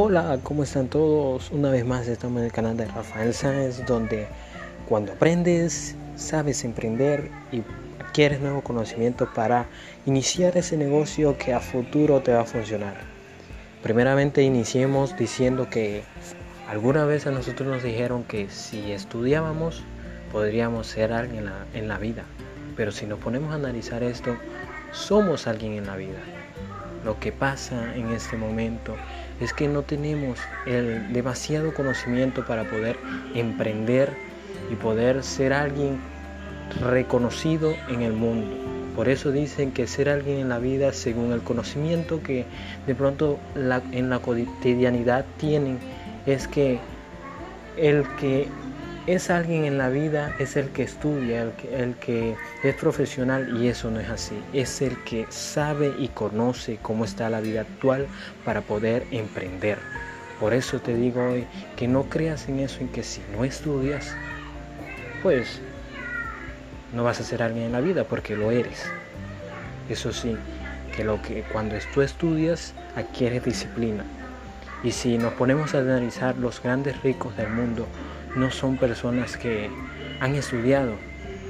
Hola, ¿cómo están todos? Una vez más estamos en el canal de Rafael Sáenz, donde cuando aprendes, sabes emprender y adquieres nuevo conocimiento para iniciar ese negocio que a futuro te va a funcionar. Primeramente iniciemos diciendo que alguna vez a nosotros nos dijeron que si estudiábamos podríamos ser alguien en la, en la vida, pero si nos ponemos a analizar esto, somos alguien en la vida. Lo que pasa en este momento es que no tenemos el demasiado conocimiento para poder emprender y poder ser alguien reconocido en el mundo. Por eso dicen que ser alguien en la vida según el conocimiento que de pronto en la cotidianidad tienen es que el que es alguien en la vida, es el que estudia, el que, es profesional y eso no es así. Es el que sabe y conoce cómo está la vida actual para poder emprender. Por eso te digo hoy que no creas en eso, en que si no estudias, pues no vas a ser alguien en la vida porque lo eres. Eso sí, que lo que cuando tú estudias adquieres disciplina. Y si nos ponemos a analizar los grandes ricos del mundo, no son personas que han estudiado,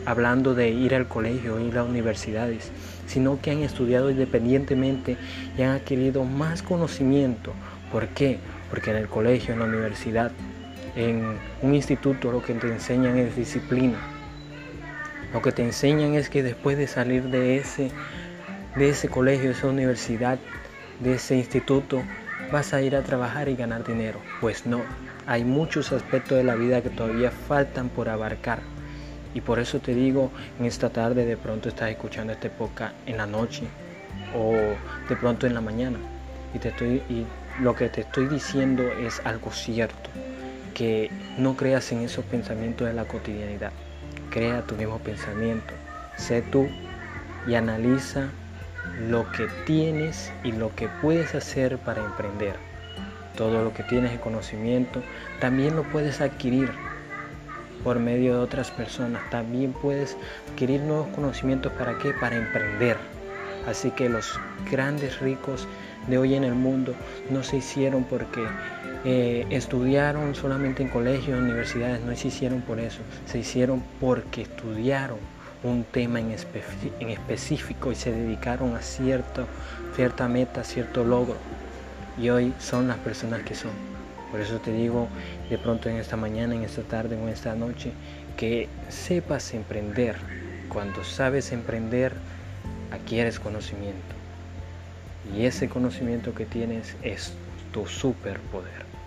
hablando de ir al colegio, ir a universidades, sino que han estudiado independientemente y han adquirido más conocimiento. ¿Por qué? Porque en el colegio, en la universidad, en un instituto lo que te enseñan es disciplina. Lo que te enseñan es que después de salir de ese, de ese colegio, de esa universidad, de ese instituto, vas a ir a trabajar y ganar dinero. Pues no, hay muchos aspectos de la vida que todavía faltan por abarcar. Y por eso te digo, en esta tarde de pronto estás escuchando este podcast en la noche o de pronto en la mañana. Y, te estoy, y lo que te estoy diciendo es algo cierto, que no creas en esos pensamientos de la cotidianidad. Crea tu mismo pensamiento, sé tú y analiza lo que tienes y lo que puedes hacer para emprender todo lo que tienes de conocimiento, también lo puedes adquirir por medio de otras personas. También puedes adquirir nuevos conocimientos para qué? Para emprender. Así que los grandes ricos de hoy en el mundo no se hicieron porque eh, estudiaron solamente en colegios, universidades, no se hicieron por eso, se hicieron porque estudiaron un tema en, en específico y se dedicaron a cierto, cierta meta, cierto logro y hoy son las personas que son. Por eso te digo de pronto en esta mañana, en esta tarde o en esta noche, que sepas emprender. Cuando sabes emprender, adquieres conocimiento. Y ese conocimiento que tienes es tu superpoder.